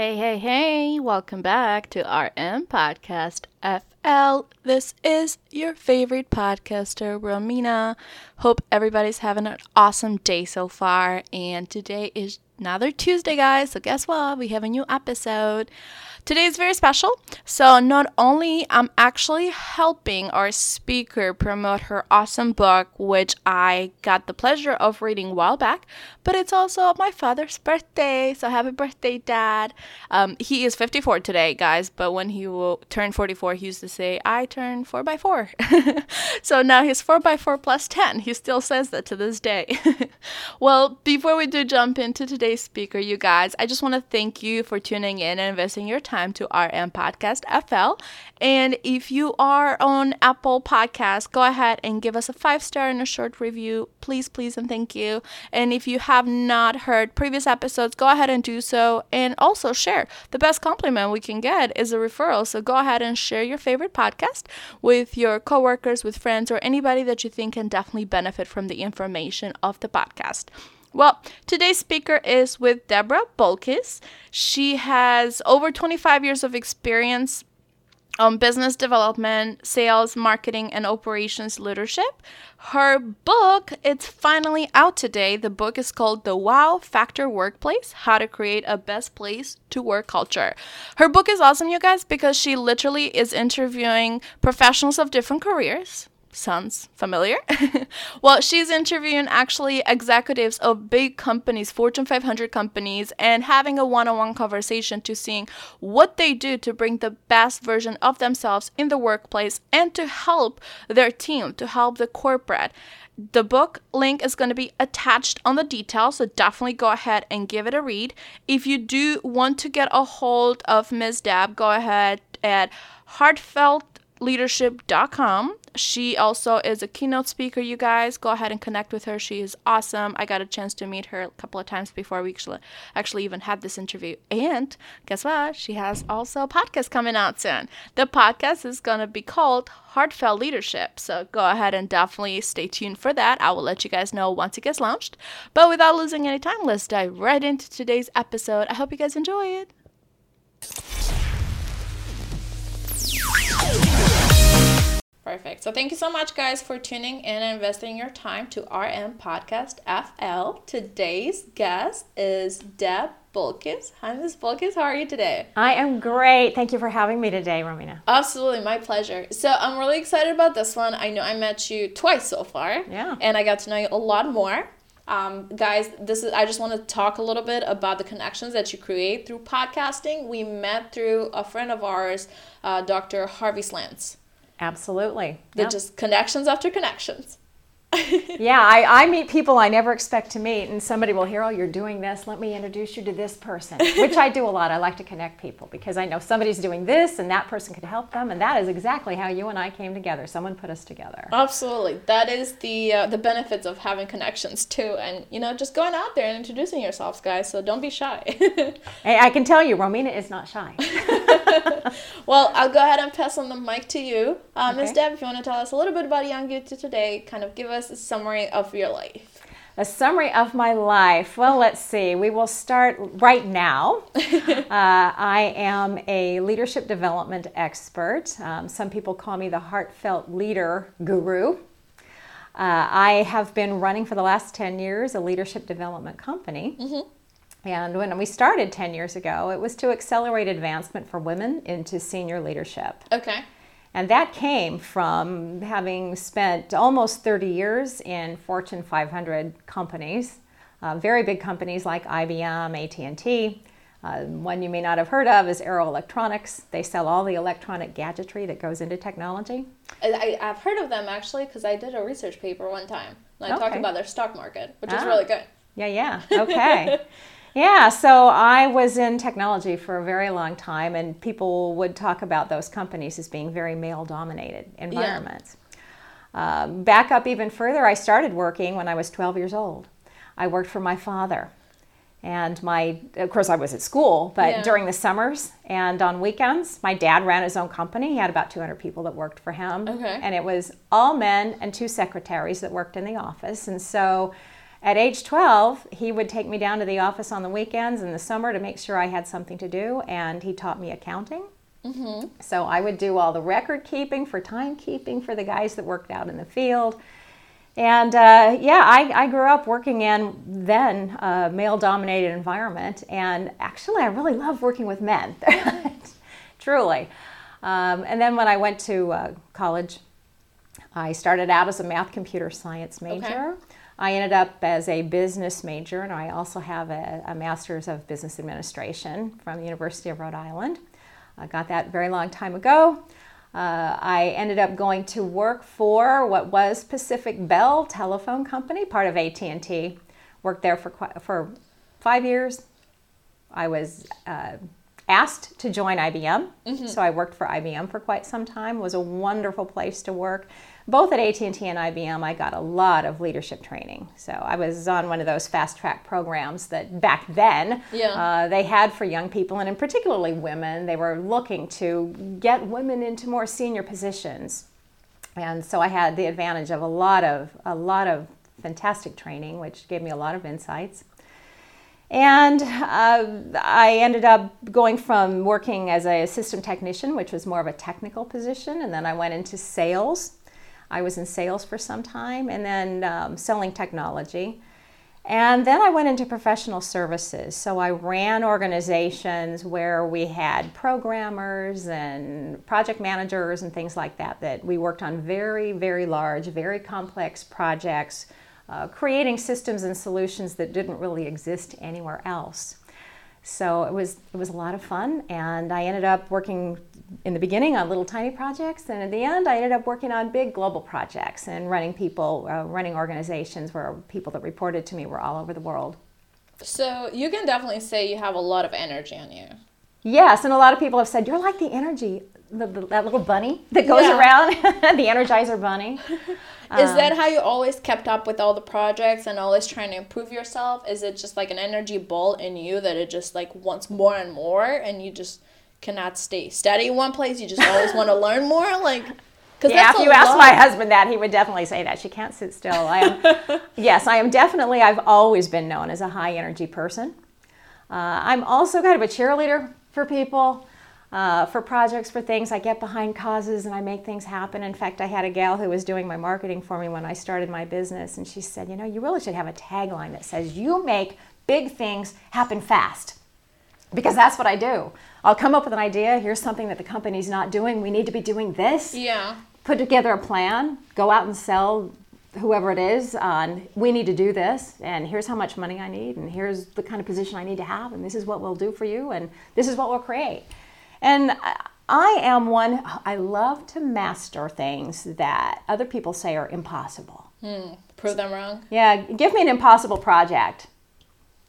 Hey, hey, hey, welcome back to RM Podcast FL. This is your favorite podcaster, Romina. Hope everybody's having an awesome day so far. And today is another Tuesday, guys. So, guess what? We have a new episode. Today is very special. So, not only I'm actually helping our speaker promote her awesome book, which I got the pleasure of reading a while back, but it's also my father's birthday. So, happy birthday, Dad. Um, he is 54 today, guys, but when he will turn 44, he used to say, I turn 4 by 4 so now he's 4 by 4 plus 10. He still says that to this day. well, before we do jump into today's speaker, you guys, I just want to thank you for tuning in and investing your time to RM Podcast FL. And if you are on Apple Podcast, go ahead and give us a five star and a short review. Please, please, and thank you. And if you have not heard previous episodes, go ahead and do so. And also share. The best compliment we can get is a referral. So go ahead and share your favorite podcast with your coworkers, with friends, or anybody that you think can definitely benefit from the information of the podcast. Well, today's speaker is with Deborah Bolkis. She has over 25 years of experience on business development, sales, marketing, and operations leadership. Her book, it's finally out today. The book is called The Wow Factor Workplace How to Create a Best Place to Work Culture. Her book is awesome, you guys, because she literally is interviewing professionals of different careers sounds familiar. well, she's interviewing actually executives of big companies, Fortune 500 companies, and having a one on one conversation to seeing what they do to bring the best version of themselves in the workplace and to help their team, to help the corporate. The book link is going to be attached on the details, so definitely go ahead and give it a read. If you do want to get a hold of Ms. Dab, go ahead at heartfeltleadership.com she also is a keynote speaker, you guys. Go ahead and connect with her. She is awesome. I got a chance to meet her a couple of times before we actually, actually even had this interview. And guess what? She has also a podcast coming out soon. The podcast is going to be called Heartfelt Leadership. So go ahead and definitely stay tuned for that. I will let you guys know once it gets launched. But without losing any time, let's dive right into today's episode. I hope you guys enjoy it. Perfect. So thank you so much, guys, for tuning in and investing your time to RM Podcast FL. Today's guest is Deb Bolkis. Hi, Ms. Bolkis. How are you today? I am great. Thank you for having me today, Romina. Absolutely, my pleasure. So I'm really excited about this one. I know I met you twice so far. Yeah. And I got to know you a lot more. Um, guys, this is I just want to talk a little bit about the connections that you create through podcasting. We met through a friend of ours, uh, Dr. Harvey Slants. Absolutely. They're yep. just connections after connections. yeah, I, I meet people I never expect to meet, and somebody will hear, Oh, you're doing this. Let me introduce you to this person, which I do a lot. I like to connect people because I know somebody's doing this and that person could help them. And that is exactly how you and I came together. Someone put us together. Absolutely. That is the, uh, the benefits of having connections, too. And, you know, just going out there and introducing yourselves, guys. So don't be shy. hey, I can tell you, Romina is not shy. well, I'll go ahead and pass on the mic to you. Uh, okay. Ms. Deb, if you want to tell us a little bit about Young Youth today, kind of give us us a summary of your life? A summary of my life. Well, let's see. We will start right now. uh, I am a leadership development expert. Um, some people call me the heartfelt leader guru. Uh, I have been running for the last 10 years a leadership development company. Mm-hmm. And when we started 10 years ago, it was to accelerate advancement for women into senior leadership. Okay. And that came from having spent almost 30 years in Fortune 500 companies, uh, very big companies like IBM, AT&T. Uh, one you may not have heard of is Arrow Electronics. They sell all the electronic gadgetry that goes into technology. I, have heard of them actually because I did a research paper one time. And I okay. talked about their stock market, which ah. is really good. Yeah, yeah. Okay. Yeah, so I was in technology for a very long time, and people would talk about those companies as being very male dominated environments. Yeah. Um, back up even further, I started working when I was 12 years old. I worked for my father. And my, of course, I was at school, but yeah. during the summers and on weekends, my dad ran his own company. He had about 200 people that worked for him. Okay. And it was all men and two secretaries that worked in the office. And so At age 12, he would take me down to the office on the weekends in the summer to make sure I had something to do, and he taught me accounting. Mm-hmm. So I would do all the record keeping for timekeeping for the guys that worked out in the field. And uh, yeah, I, I, grew up working in then a male dominated environment. And actually, I really love working with men, truly. Um, and then when I went to uh, college, I started out as a math computer science major. Okay. I ended up as a business major, and I also have a, a master's of business administration from the University of Rhode Island. I got that very long time ago. Uh, I ended up going to work for what was Pacific Bell Telephone Company, part of AT&T. Worked there for for five years. I was uh, asked to join IBM, mm-hmm. so I worked for IBM for quite some time. It was a wonderful place to work both at AT&T and IBM, I got a lot of leadership training. So I was on one of those fast track programs that back then yeah. uh, they had for young people, and in particularly women. They were looking to get women into more senior positions, and so I had the advantage of a lot of a lot of fantastic training, which gave me a lot of insights. And uh, I ended up going from working as a system technician, which was more of a technical position, and then I went into sales I was in sales for some time and then um, selling technology. And then I went into professional services. So I ran organizations where we had programmers and project managers and things like that, that we worked on very, very large, very complex projects, uh, creating systems and solutions that didn't really exist anywhere else. So it was it was a lot of fun, and I ended up working in the beginning on little tiny projects, and at the end, I ended up working on big global projects and running people, uh, running organizations where people that reported to me were all over the world. So you can definitely say you have a lot of energy on you. Yes, and a lot of people have said you're like the energy, the, the, that little bunny that goes yeah. around, the Energizer bunny. Is um, that how you always kept up with all the projects and always trying to improve yourself? Is it just like an energy ball in you that it just like wants more and more and you just cannot stay steady in one place? You just always want to learn more? Like, because yeah, if you ask my husband that, he would definitely say that she can't sit still. I am, yes, I am definitely. I've always been known as a high energy person. Uh, I'm also kind of a cheerleader for people uh, for projects, for things. I get behind causes and I make things happen. In fact, I had a gal who was doing my marketing for me when I started my business, and she said, You know, you really should have a tagline that says, You make big things happen fast. Because that's what I do. I'll come up with an idea. Here's something that the company's not doing. We need to be doing this. Yeah. Put together a plan, go out and sell whoever it is on we need to do this and here's how much money i need and here's the kind of position i need to have and this is what we'll do for you and this is what we'll create and I am one, I love to master things that other people say are impossible. Hmm. Prove them wrong? Yeah, give me an impossible project.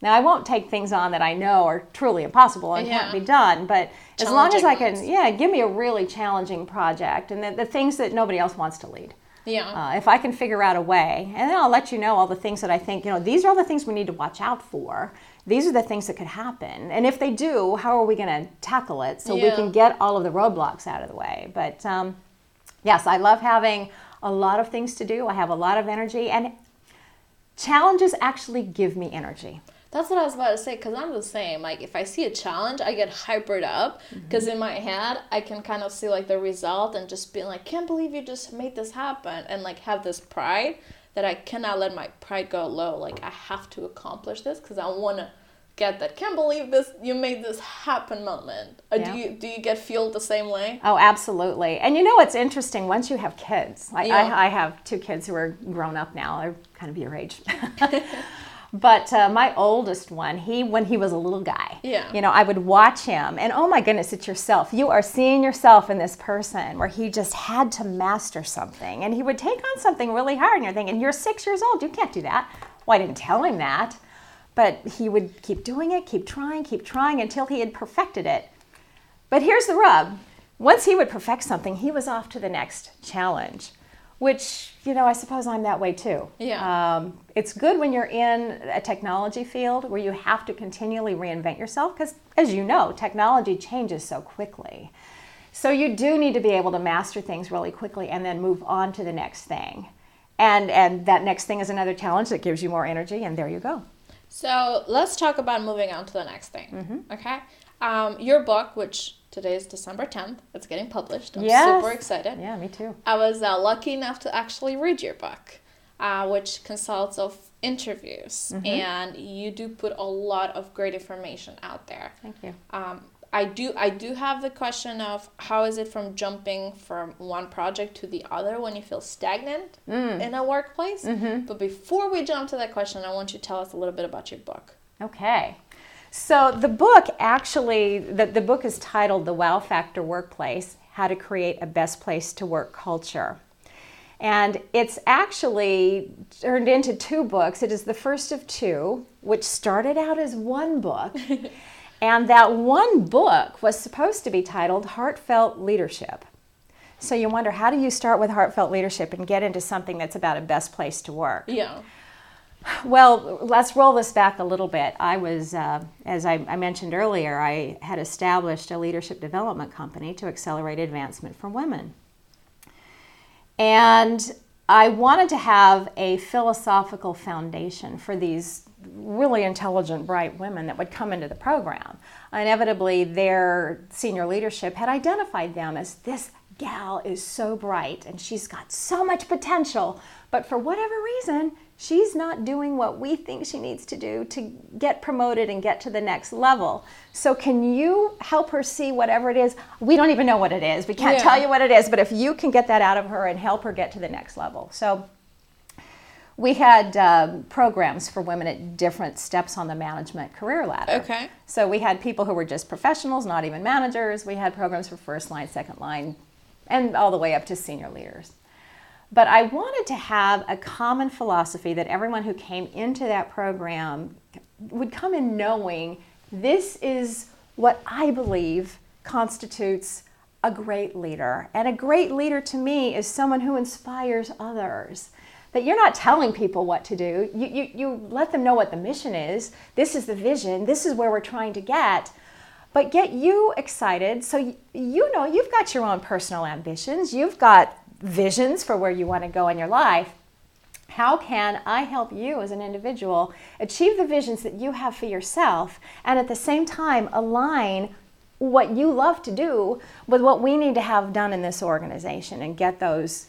Now, I won't take things on that I know are truly impossible and yeah. can't be done, but as long as I can, ones. yeah, give me a really challenging project and the, the things that nobody else wants to lead. Yeah. Uh, if I can figure out a way, and then I'll let you know all the things that I think, you know, these are all the things we need to watch out for these are the things that could happen. And if they do, how are we going to tackle it so yeah. we can get all of the roadblocks out of the way? But um, yes, I love having a lot of things to do. I have a lot of energy, and challenges actually give me energy. That's what I was about to say because I'm the same. Like if I see a challenge, I get hypered up because mm-hmm. in my head I can kind of see like the result and just be like, can't believe you just made this happen and like have this pride that I cannot let my pride go low. Like I have to accomplish this because I want to get that. Can't believe this. You made this happen moment. Uh, yeah. Do you do you get feel the same way? Oh, absolutely. And you know what's interesting? Once you have kids, like yeah. I, I have two kids who are grown up now. They're kind of your age. But uh, my oldest one, he when he was a little guy, yeah. you know, I would watch him, and oh my goodness, it's yourself. You are seeing yourself in this person, where he just had to master something, and he would take on something really hard, and you're thinking, you're six years old, you can't do that. Well, I didn't tell him that, but he would keep doing it, keep trying, keep trying until he had perfected it. But here's the rub: once he would perfect something, he was off to the next challenge which you know i suppose i'm that way too. Yeah. Um, it's good when you're in a technology field where you have to continually reinvent yourself because as you know technology changes so quickly. So you do need to be able to master things really quickly and then move on to the next thing. And and that next thing is another challenge that gives you more energy and there you go. So let's talk about moving on to the next thing. Mm-hmm. okay? Um, your book which today is december 10th it's getting published i'm yes. super excited yeah me too i was uh, lucky enough to actually read your book uh, which consists of interviews mm-hmm. and you do put a lot of great information out there thank you um, I do I do have the question of how is it from jumping from one project to the other when you feel stagnant mm. in a workplace. Mm-hmm. But before we jump to that question, I want you to tell us a little bit about your book. Okay. So the book actually the, the book is titled The Wow Factor Workplace: How to Create a Best Place to Work Culture. And it's actually turned into two books. It is the first of two, which started out as one book. And that one book was supposed to be titled Heartfelt Leadership. So you wonder, how do you start with heartfelt leadership and get into something that's about a best place to work? Yeah. Well, let's roll this back a little bit. I was, uh, as I, I, mentioned earlier, I had established a leadership development company to accelerate advancement for women. And I wanted to have a philosophical foundation for these really intelligent, bright women that would come into the program. Inevitably, their senior leadership had identified them as this gal is so bright and she's got so much potential, but for whatever reason, she's not doing what we think she needs to do to get promoted and get to the next level. So, can you help her see whatever it is? We don't even know what it is. We can't yeah. tell you what it is, but if you can get that out of her and help her get to the next level. So, we had um, programs for women at different steps on the management career ladder. Okay. So we had people who were just professionals, not even managers. We had programs for first line, second line, and all the way up to senior leaders. But I wanted to have a common philosophy that everyone who came into that program would come in knowing this is what I believe constitutes a great leader. And a great leader to me is someone who inspires others that you're not telling people what to do. You, you, you let them know what the mission is. This is the vision. This is where we're trying to get. But get you excited so you, you know you've got your own personal ambitions. You've got visions for where you want to go in your life. How can I help you as an individual achieve the visions that you have for yourself and at the same time align what you love to do with what we need to have done in this organization and get those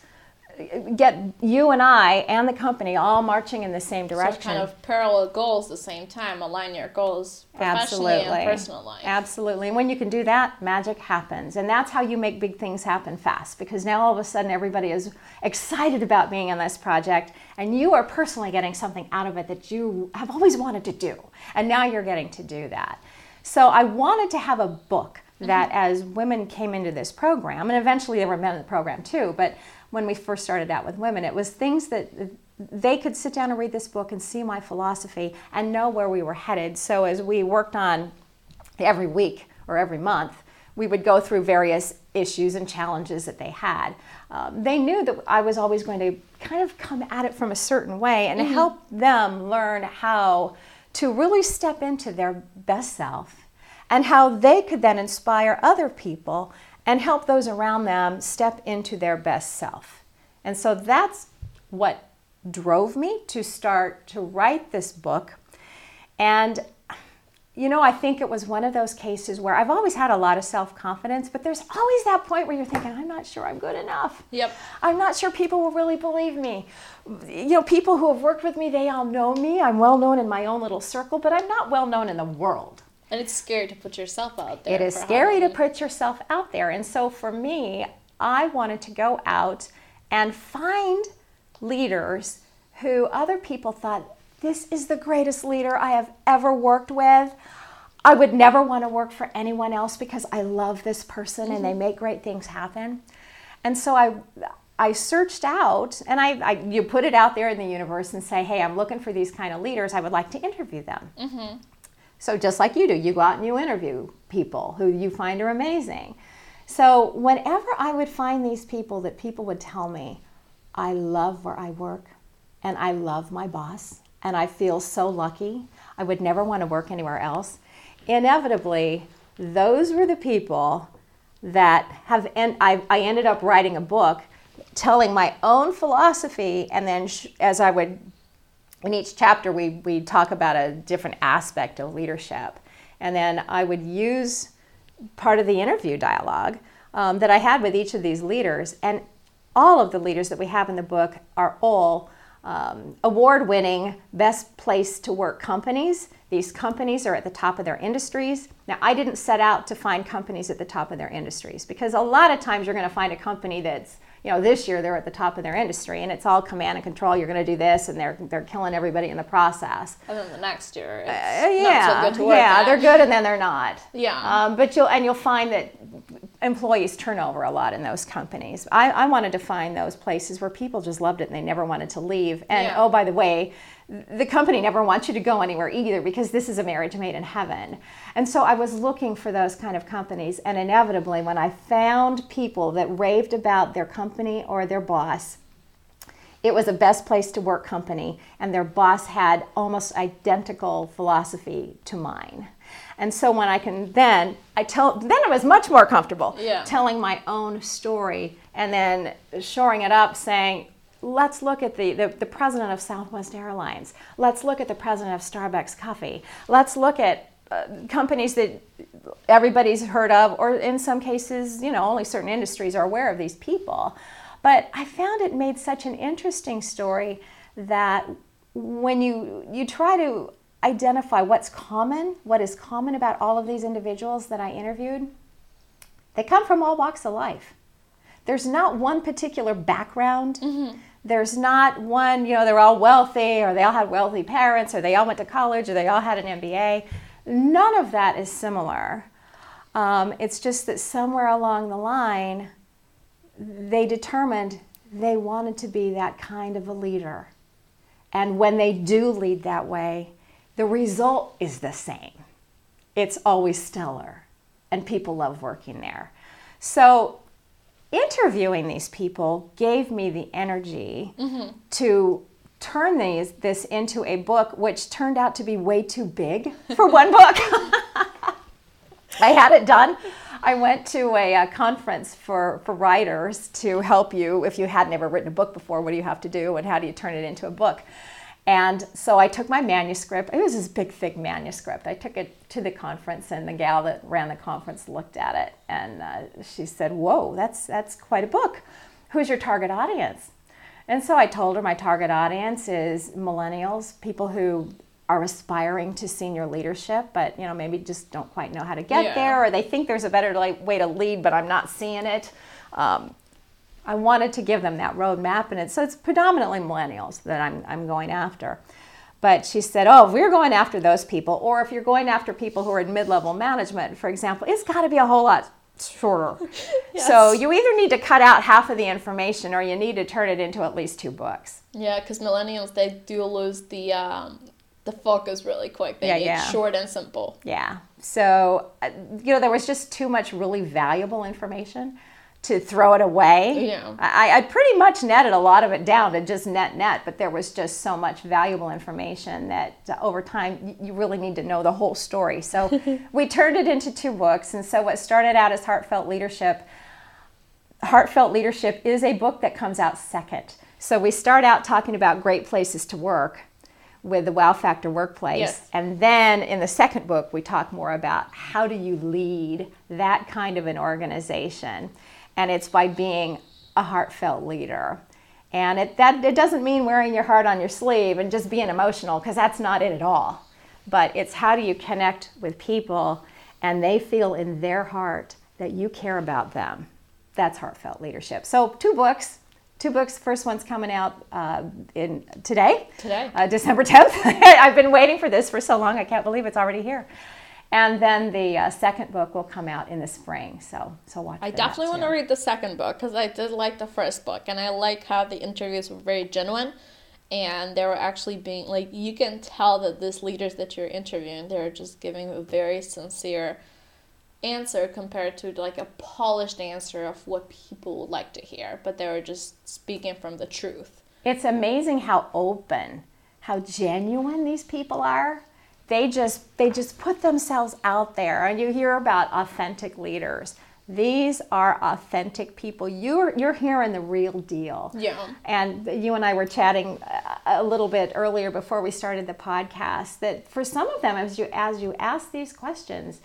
get you and I and the company all marching in the same direction. So kind of parallel goals at the same time, align your goals professionally Absolutely. and personal life. Absolutely. And when you can do that, magic happens. And that's how you make big things happen fast because now all of a sudden everybody is excited about being in this project and you are personally getting something out of it that you have always wanted to do. And now you're getting to do that. So I wanted to have a book that mm-hmm. as women came into this program, and eventually there were men in the program too, but when we first started out with women. It was things that they could sit down and read this book and see my philosophy and know where we were headed. So as we worked on every week or every month, we would go through various issues and challenges that they had. Um, they knew that I was always going to kind of come at it from a certain way and mm-hmm. help them learn how to really step into their best self and how they could then inspire other people and help those around them step into their best self. And so that's what drove me to start to write this book. And you know, I think it was one of those cases where I've always had a lot of self confidence, but there's always that point where you're thinking, I'm not sure I'm good enough. Yep. I'm not sure people will really believe me. You know, people who have worked with me, they all know me. I'm well known in my own little circle, but I'm not well known in the world. And it's scary to put yourself out there. It is scary to put yourself out there. And so for me, I wanted to go out and find leaders who other people thought, this is the greatest leader I have ever worked with. I would never want to work for anyone else because I love this person mm-hmm. and they mm-hmm. make great things happen. And so I I searched out and I, I, you put it out there in the universe and say, hey, I'm looking for these kind of leaders. I would like to interview them. Mm-hmm. So just like you do, you go out and you interview people who you find are amazing. So whenever I would find these people that people would tell me, I love where I work and I love my boss and I feel so lucky. I would never want to work anywhere else. Inevitably, those were the people that have, and I, I ended up writing a book telling my own philosophy, and then sh- as I would, in each chapter, we we talk about a different aspect of leadership, and then I would use part of the interview dialogue um, that I had with each of these leaders, and all of the leaders that we have in the book are all um, award winning, best place to work companies. These companies are at the top of their industries. Now, I didn't set out to find companies at the top of their industries because a lot of times you're going to find a company that's you know, this year they're at the top of their industry and it's all command and control. You're going to do this and they're, they're killing everybody in the process. And then the next year, uh, yeah, so yeah, at. they're good and then they're not. Yeah. Um, but you'll, and you'll find that employees turnover a lot in those companies. I, I wanted to find those places where people just loved it and they never wanted to leave. And yeah. oh, by the way, the company never wants you to go anywhere either because this is a marriage made in heaven. And so I was looking for those kind of companies. And inevitably, when I found people that raved about their company or their boss, it was a best place to work company, and their boss had almost identical philosophy to mine. And so when I can then, I tell, then I was much more comfortable yeah. telling my own story and then shoring it up, saying, let's look at the, the, the, president of Southwest Airlines. Let's look at the president of Starbucks Coffee. Let's look at uh, companies that everybody's heard of, or in some cases, you know, only certain industries are aware of these people. But I found it made such an interesting story that when you, you try to identify what's common, what is common about all of these individuals that I interviewed, they come from all walks of life. There's not one particular background. Mm-hmm. There's not one, you know, they're all wealthy or they all had wealthy parents or they all went to college or they all had an MBA. None of that is similar. Um, it's just that somewhere along the line, they determined they wanted to be that kind of a leader. And when they do lead that way, the result is the same. It's always stellar, and people love working there. So interviewing these people gave me the energy mm-hmm. to turn these this into a book which turned out to be way too big for one book. I had it done. I went to a, a, conference for, for writers to help you. If you had never written a book before what do you have to do and how do you turn it into a book and so I took my manuscript. It was this big, thick manuscript. I took it to the conference, and the gal that ran the conference looked at it, and uh, she said, "Whoa, that's that's quite a book. Who's your target audience?" And so I told her my target audience is millennials, people who are aspiring to senior leadership, but you know maybe just don't quite know how to get yeah. there, or they think there's a better way to lead, but I'm not seeing it. Um, I wanted to give them that roadmap, and it's, so it's predominantly millennials that I'm, I'm going after. But she said, oh, if we're going after those people, or if you're going after people who are in mid level management, for example, it's got to be a whole lot shorter. yes. So you either need to cut out half of the information or you need to turn it into at least two books. Yeah, because millennials, they do lose the. Um, the focus really quick. They yeah, need yeah. short and simple. Yeah. So, uh, you know, there was just too much really valuable information to throw it away. Yeah. I, I pretty much netted a lot of it down to just net net, but there was just so much valuable information that uh, over time you really need to know the whole story. So we turned it into two books. And so what started out as Heartfelt Leadership, Heartfelt Leadership is a book that comes out second. So we start out talking about great places to work with the Wow Factor Workplace. Yes. And then in the second book, we talk more about how do you lead that kind of an organization and it's by being a heartfelt leader. And it, that, it doesn't mean wearing your heart on your sleeve and just being emotional, because that's not it at all. But it's how do you connect with people and they feel in their heart that you care about them. That's heartfelt leadership. So, two books. Two books. First one's coming out uh, in today. Today. Uh, December 10th. I've been waiting for this for so long, I can't believe it's already here and then the uh, second book will come out in the spring. So so watch. I definitely want to read the second book because I did like the first book, and I like how the interviews were very genuine, and they were actually being like you can tell that these leaders that you're interviewing they're just giving a very sincere answer compared to like a polished answer of what people would like to hear, but they were just speaking from the truth. It's amazing how open, how genuine these people are they just they just put themselves out there and you hear about authentic leaders These are authentic people. You're you're hearing the real deal. Yeah. And you and I were chatting uh, a little bit earlier before we started the podcast that for some of them, as you as you ask these questions,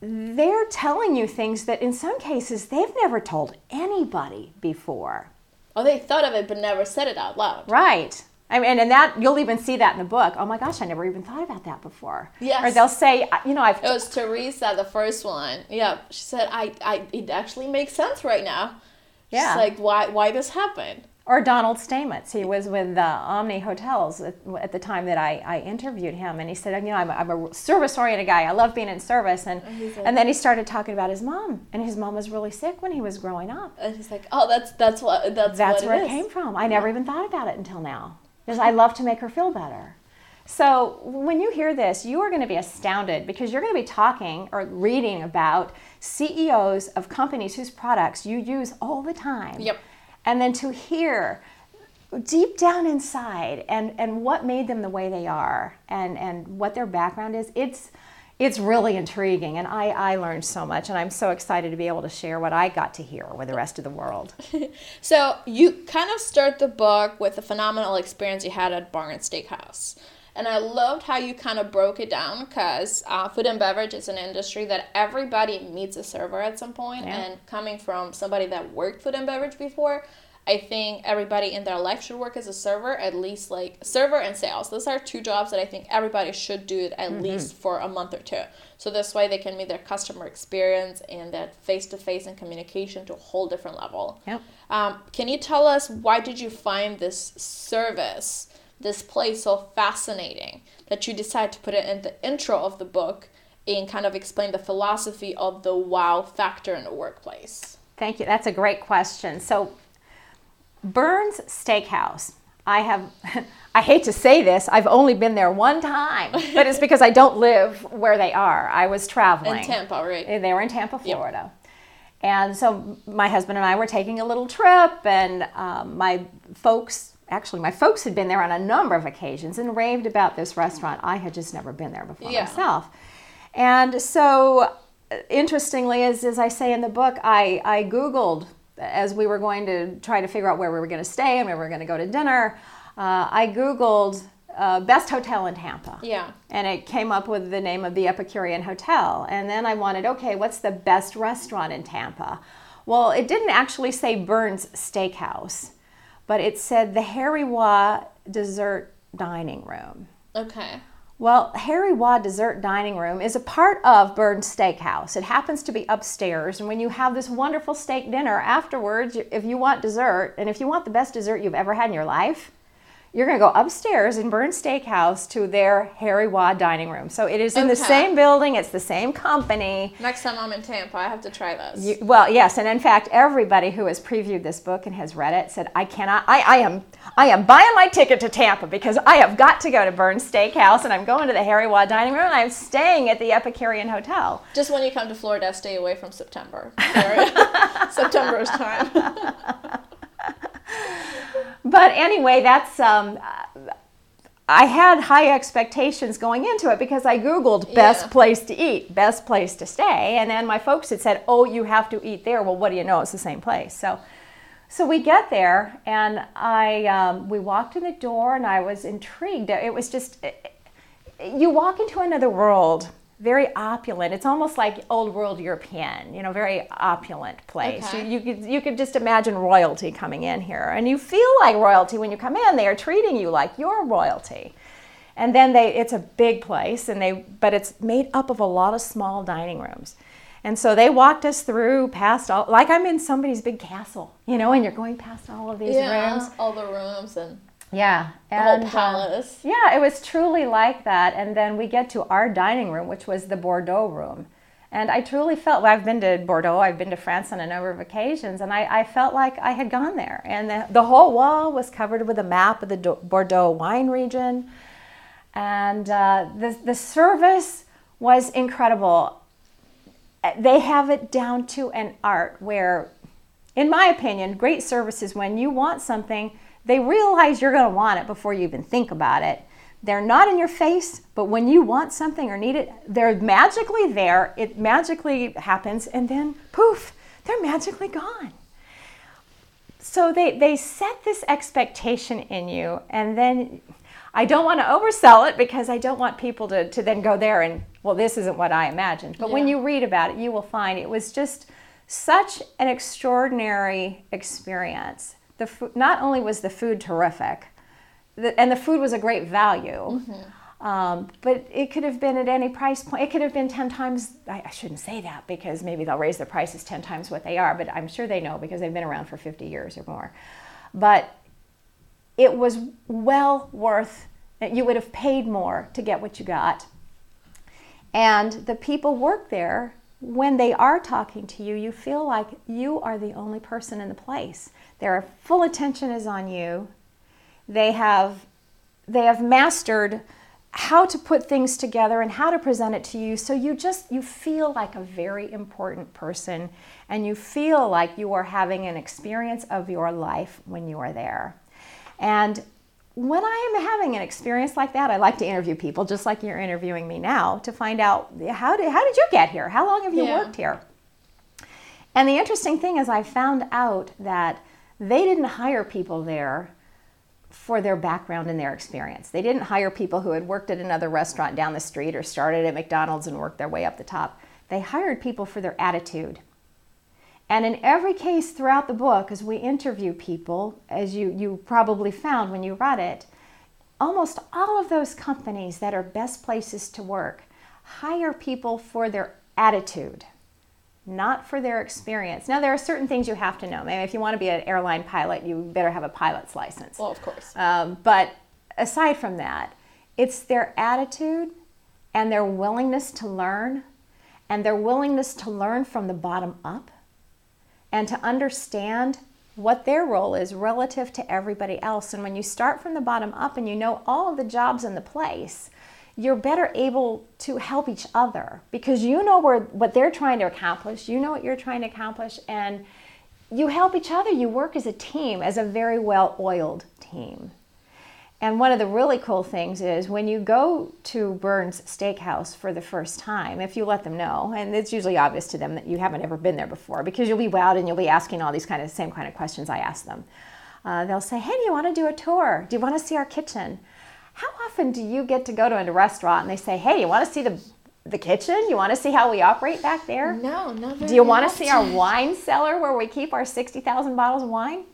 they're telling you things that in some cases they've never told anybody before. Oh, they thought of it but never said it out loud. Right. I mean, and that you'll even see that in the book. Oh my gosh, I never even thought about that before. Yes. Or they'll say, you know, I've. It was Teresa, the first one. Yeah, she said, "I, I, it actually makes sense right now." Yeah. She's like, why, why this happened? Or Donald Stamets. He was with uh, Omni Hotels at, at, the time that I, I interviewed him, and he said, you know, I'm a, I'm a service-oriented guy. I love being in service, and like- and then he started talking about his mom, and his mom was really sick when he was growing up. And he's like, "Oh, that's that's what that's That's what where it it is." came from. I never even thought about it until now. Because I love to make her feel better. So when you hear this, you are going to be astounded because you're going to be talking or reading about CEOs of companies whose products you use all the time. Yep. And then to hear deep down inside and, and what made them the way they are and, and what their background is, it's it's really intriguing and I, I learned so much and I'm so excited to be able to share what I got to hear with the rest of the world. So you kind of start the book with the phenomenal experience you had at Bern's Steakhouse. And I loved how you kind of broke it down because uh, food and beverage is an industry that everybody meets a server at some point. Yeah. And coming from somebody that worked food and beverage before, I think everybody in their life should work as a server, at least like server and sales. Those are two jobs that I think everybody should do at least for a month or two. So this way they can meet their customer experience and that face to face and communication to a whole different level. Yep. Um, can you tell us why did you find this service, this place so fascinating that you decided to put it in the intro of the book and kind of explain the philosophy of the wow factor in the workplace? Thank you. That's a great question. So, Bern's Steakhouse. I have, I hate to say this, I've only been there one time, but it's because I don't live where they are. I was traveling. In Tampa, right? They were in Tampa, Florida. And so my husband and I were taking a little trip, and um, my folks, actually, my folks had been there on a number of occasions and raved about this restaurant. I had just never been there before Yeah. myself. And so, uh, interestingly, as, as I say in the book, I, I Googled as we were going to try to figure out where we were going to stay and where we were going to go to dinner. Uh, I Googled uh, best hotel in Tampa Yeah. and it came up with the name of the Epicurean Hotel. And then I wanted, okay, what's the best restaurant in Tampa? Well, it didn't actually say Bern's Steakhouse, but it said the Harry Waugh Dessert Dining Room. Okay. Well, Harry Waugh Dessert Dining Room is a part of Bern's Steakhouse. It happens to be upstairs, and when you have this wonderful steak dinner afterwards, if you want dessert, and if you want the best dessert you've ever had in your life, you're going to go upstairs in Bern's Steakhouse to their Harry Waugh Dining Room. So it is in the same building, it's the same company. Next time I'm in Tampa, I have to try this. You, well, yes, and in fact, everybody who has previewed this book and has read it said, "I cannot. I, I am. I am buying my ticket to Tampa because I have got to go to Bern's Steakhouse and I'm going to the Harry Waugh Dining Room and I'm staying at the Epicurean Hotel." Just when you come to Florida, stay away from September. September is time. But anyway, that's. Um, I had high expectations going into it because I Googled best Yeah. place to eat, best place to stay, and then my folks had said, "Oh, you have to eat there." Well, what do you know? It's the same place. So, so we get there, and I um, we walked in the door, and I was intrigued. It was just you walk into another world, very opulent. It's almost like old world European, you know, very opulent place. Okay. You, you could you could just imagine royalty coming in here, and you feel like royalty when you come in. They are treating you like you're royalty. And then they it's a big place and they but it's made up of a lot of small dining rooms. And so they walked us through past all like I'm in somebody's big castle, you know, and you're going past all of these yeah, rooms. all the rooms and Yeah. the and, whole uh, palace. yeah, it was truly like that. And then we get to our dining room, which was the Bordeaux room. And I truly felt, well, I've been to Bordeaux, I've been to France on a number of occasions, and I, I felt like I had gone there. And the, the whole wall was covered with a map of the Do- Bordeaux wine region. And uh, the, the service was incredible. Uh, They have it down to an art where, in my opinion, great service is when you want something, they realize you're going to want it before you even think about it. They're not in your face, but when you want something or need it, they're magically there. It magically happens, and then poof, they're magically gone. So they, they set this expectation in you, and then I don't want to oversell it because I don't want people to, to then go there and, well, this isn't what I imagined. But yeah. when you read about it, you will find it was just such an extraordinary experience. The not only was the food terrific, the, and the food was a great value. Mm-hmm. Um, but it could have been at any price point. It could have been 10 times, I, I, shouldn't say that because maybe they'll raise the prices 10 times what they are, but I'm sure they know because they've been around for 50 years or more. But it was well worth, you would have paid more to get what you got. And the people work there, when they are talking to you, you feel like you are the only person in the place. Their full attention is on you. They have they have mastered how to put things together and how to present it to you. So you just you feel like a very important person and you feel like you are having an experience of your life when you are there. And when i am having an experience like that i like to interview people just like you're interviewing me now to find out how did, how did you get here how long have you yeah. worked here and the interesting thing is i found out that they didn't hire people there for their background and their experience. They didn't hire people who had worked at another restaurant down the street or started at McDonald's and worked their way up the top. They hired people for their attitude. And in every case throughout the book, as we interview people, as you, you probably found when you read it, almost all of those companies that are best places to work hire people for their attitude not for their experience. Now, there are certain things you have to know. Maybe if you want to be an airline pilot, you better have a pilot's license. Well, of course. Um, but aside from that, it's their attitude and their willingness to learn and their willingness to learn from the bottom up and to understand what their role is relative to everybody else. And when you start from the bottom up and you know all the jobs in the place, you're better able to help each other because you know where, what they're trying to accomplish, you know what you're trying to accomplish, and you help each other. You work as a team, as a very well oiled team. And one of the really cool things is when you go to Bern's Steakhouse for the first time, if you let them know, and it's usually obvious to them that you haven't ever been there before because you'll be wowed and you'll be asking all these kind of same kind of questions I ask them. Uh, they'll say, "Hey, do you want to do a tour? Do you want to see our kitchen?" How often do you get to go to a restaurant and they say, "Hey, you want to see the the kitchen? You want to see how we operate back there?" No, not Do you want to see our wine cellar where we keep our 60,000 bottles of wine?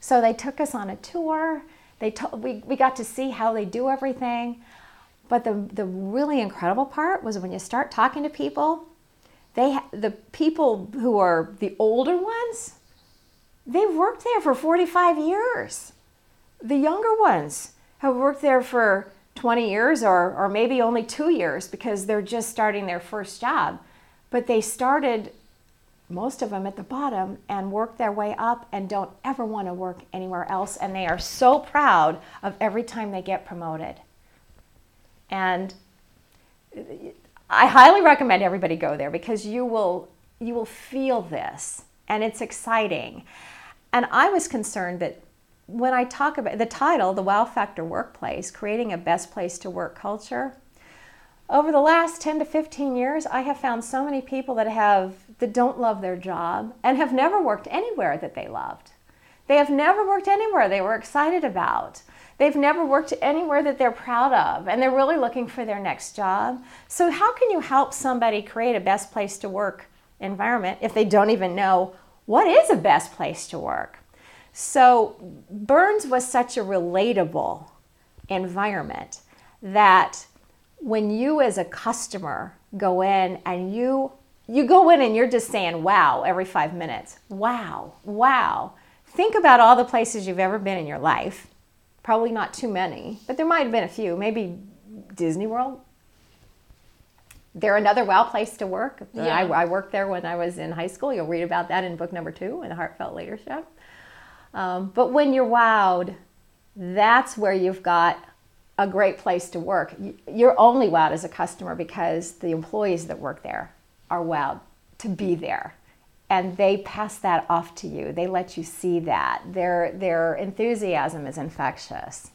So they took us on a tour. They to, we, we got to see how they do everything. But the, the really incredible part was when you start talking to people, they the people who are the older ones, they've worked there for 45 years. The younger ones, have worked there for 20 years or, or maybe only two years because they're just starting their first job. But they started, most of them at the bottom, and work their way up and don't ever want to work anywhere else. And they are so proud of every time they get promoted. And I highly recommend everybody go there because you will you will feel this and it's exciting. And I was concerned that when I talk about the title, The Wow Factor Workplace, creating a best place to work culture, over the last 10 to 15 years, I have found so many people that have that don't love their job and have never worked anywhere that they loved. They have never worked anywhere they were excited about. They've never worked anywhere that they're proud of, and they're really looking for their next job. So, how can you help somebody create a best place to work environment if they don't even know what is a best place to work? So Bern's was such a relatable environment that when you as a customer go in and you you go in and you're just saying wow every 5 minutes. Wow. Wow. Think about all the places you've ever been in your life. Probably not too many, but there might have been a few. Maybe Disney World. They're another wow place to work. Yeah. I, I worked there when I was in high school. You'll read about that in book number two in Heartfelt Leadership. Um, but when you're wowed, that's where you've got a great place to work. You're only wowed as a customer because the employees that work there are wowed to be there. And they pass that off to you. They let you see that. Their, their enthusiasm is infectious.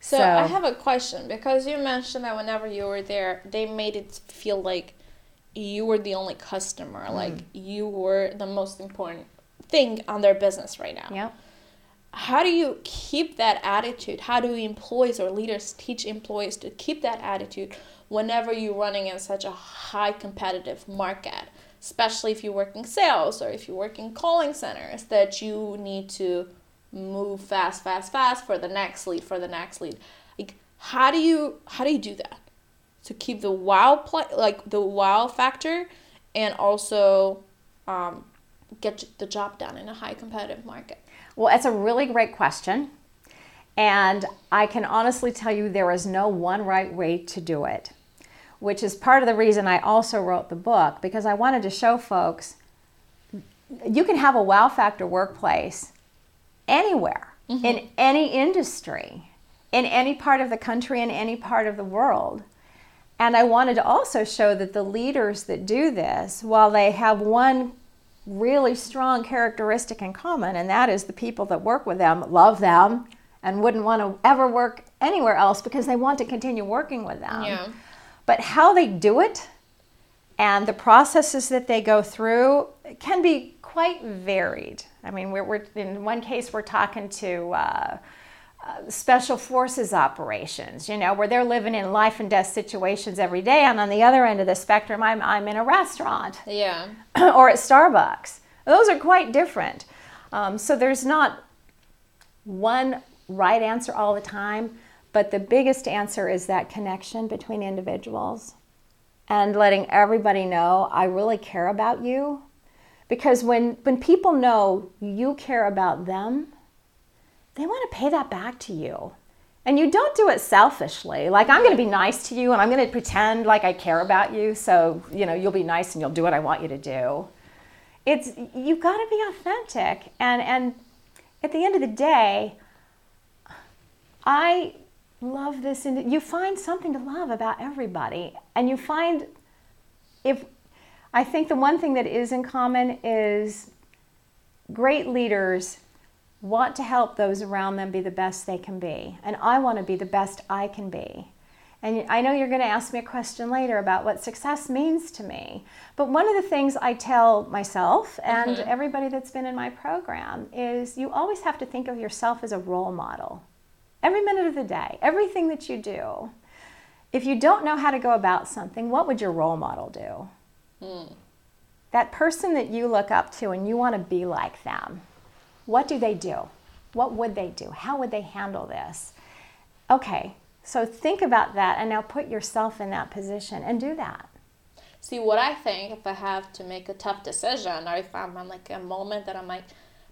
So, so I have a question because you mentioned that whenever you were there, they made it feel like you were the only customer, mm. like you were the most important thing on their business right now. Yeah. How do you keep that attitude? How do employees or leaders teach employees to keep that attitude whenever you're running in such a high competitive market? Especially if you're working sales or if you're working calling centers, that you need to move fast, fast, fast for the next lead, for the next lead. Like, how do you how do you do that to keep the wow play like the wow factor, and also um, get the job done in a high competitive market? Well, it's a really great question. And I can honestly tell you there is no one right way to do it, which is part of the reason I also wrote the book because I wanted to show folks you can have a wow factor workplace anywhere, mm-hmm. in any industry, in any part of the country, in any part of the world. And I wanted to also show that the leaders that do this, while they have one really strong characteristic in common, and that is the people that work with them love them and wouldn't want to ever work anywhere else because they want to continue working with them. Yeah. But how they do it and the processes that they go through can be quite varied. I mean, we're, we're in one case we're talking to uh, uh, special forces operations, you know, where they're living in life and death situations every day, and on the other end of the spectrum, I'm I'm in a restaurant, yeah, or at Starbucks. Those are quite different. Um, so there's not one right answer all the time, but the biggest answer is that connection between individuals and letting everybody know I really care about you because when, when people know you care about them, they want to pay that back to you. And you don't do it selfishly. Like, I'm going to be nice to you and I'm going to pretend like I care about you. So, you know, you'll be nice and you'll do what I want you to do. It's, you've got to be authentic. And, and at the end of the day, I love this. And you find something to love about everybody. And you find if I think the one thing that is in common is great leaders want to help those around them be the best they can be. And I want to be the best I can be. And I know you're going to ask me a question later about what success means to me. But one of the things I tell myself and mm-hmm. everybody that's been in my program is you always have to think of yourself as a role model. Every minute of the day, everything that you do. If you don't know how to go about something, what would your role model do? Mm. That person that you look up to and you want to be like them, what do they do? What would they do? How would they handle this? Okay, so think about that and now put yourself in that position and do that. See, what I think if I have to make a tough decision or if I'm on like a moment that I'm like,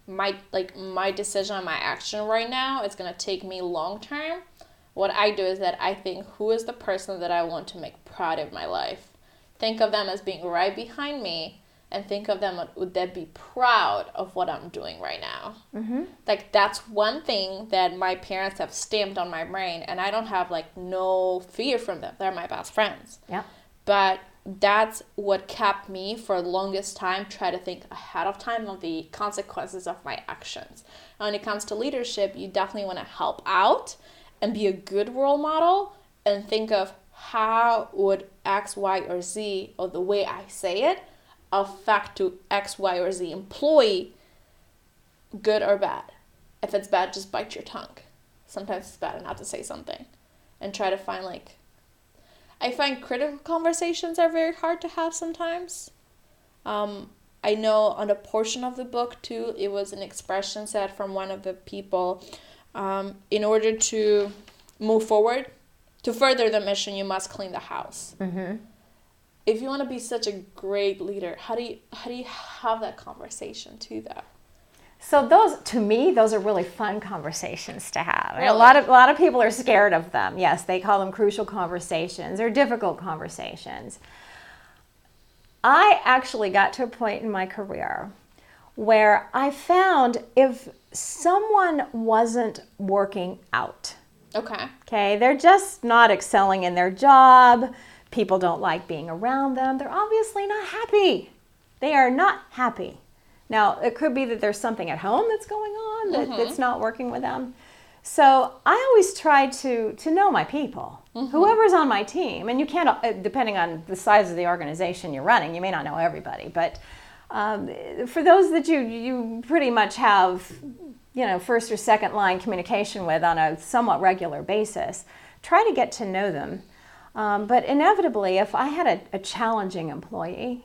my like my decision, my action right now, it's going to take me long term. What I do is that I think who is the person that I want to make proud of my life think of them as being right behind me and think of them would they be proud of what i'm doing right now? Mm-hmm. like that's one thing that my parents have stamped on my brain and i don't have like no fear from them. They're my best friends. Yeah. But that's what kept me for the longest time try to think ahead of time of the consequences of my actions. And when it comes to leadership you definitely want to help out and be a good role model and think of how would X, Y, or Z, or the way I say it, affect to X, Y, or Z employee, good or bad? If it's bad, just bite your tongue. Sometimes it's better not to say something and try to find like. I find critical conversations are very hard to have sometimes. Um, I know on a portion of the book too, it was an expression said from one of the people. Um, in order to move forward, to further the mission, you must clean the house. Mm-hmm. If you want to be such a great leader, how do you how do you have that conversation to that? So those, to me, those are really fun conversations to have. Really? A lot of a lot of people are scared of them. Yes, they call them crucial conversations or difficult conversations. I actually got to a point in my career where I found if someone wasn't working out, Okay. Okay, they're just not excelling in their job. People don't like being around them. They're obviously not happy. They are not happy. Now, it could be that there's something at home that's going on that, mm-hmm. that's not working with them. So I always try to to know my people, mm-hmm. whoever's on my team, and you can't, uh, depending on the size of the organization you're running, you may not know everybody, but um, for those that you you pretty much have, you know, first or second line communication with on a somewhat regular basis, try to get to know them. Um, but inevitably, if I had a, a challenging employee,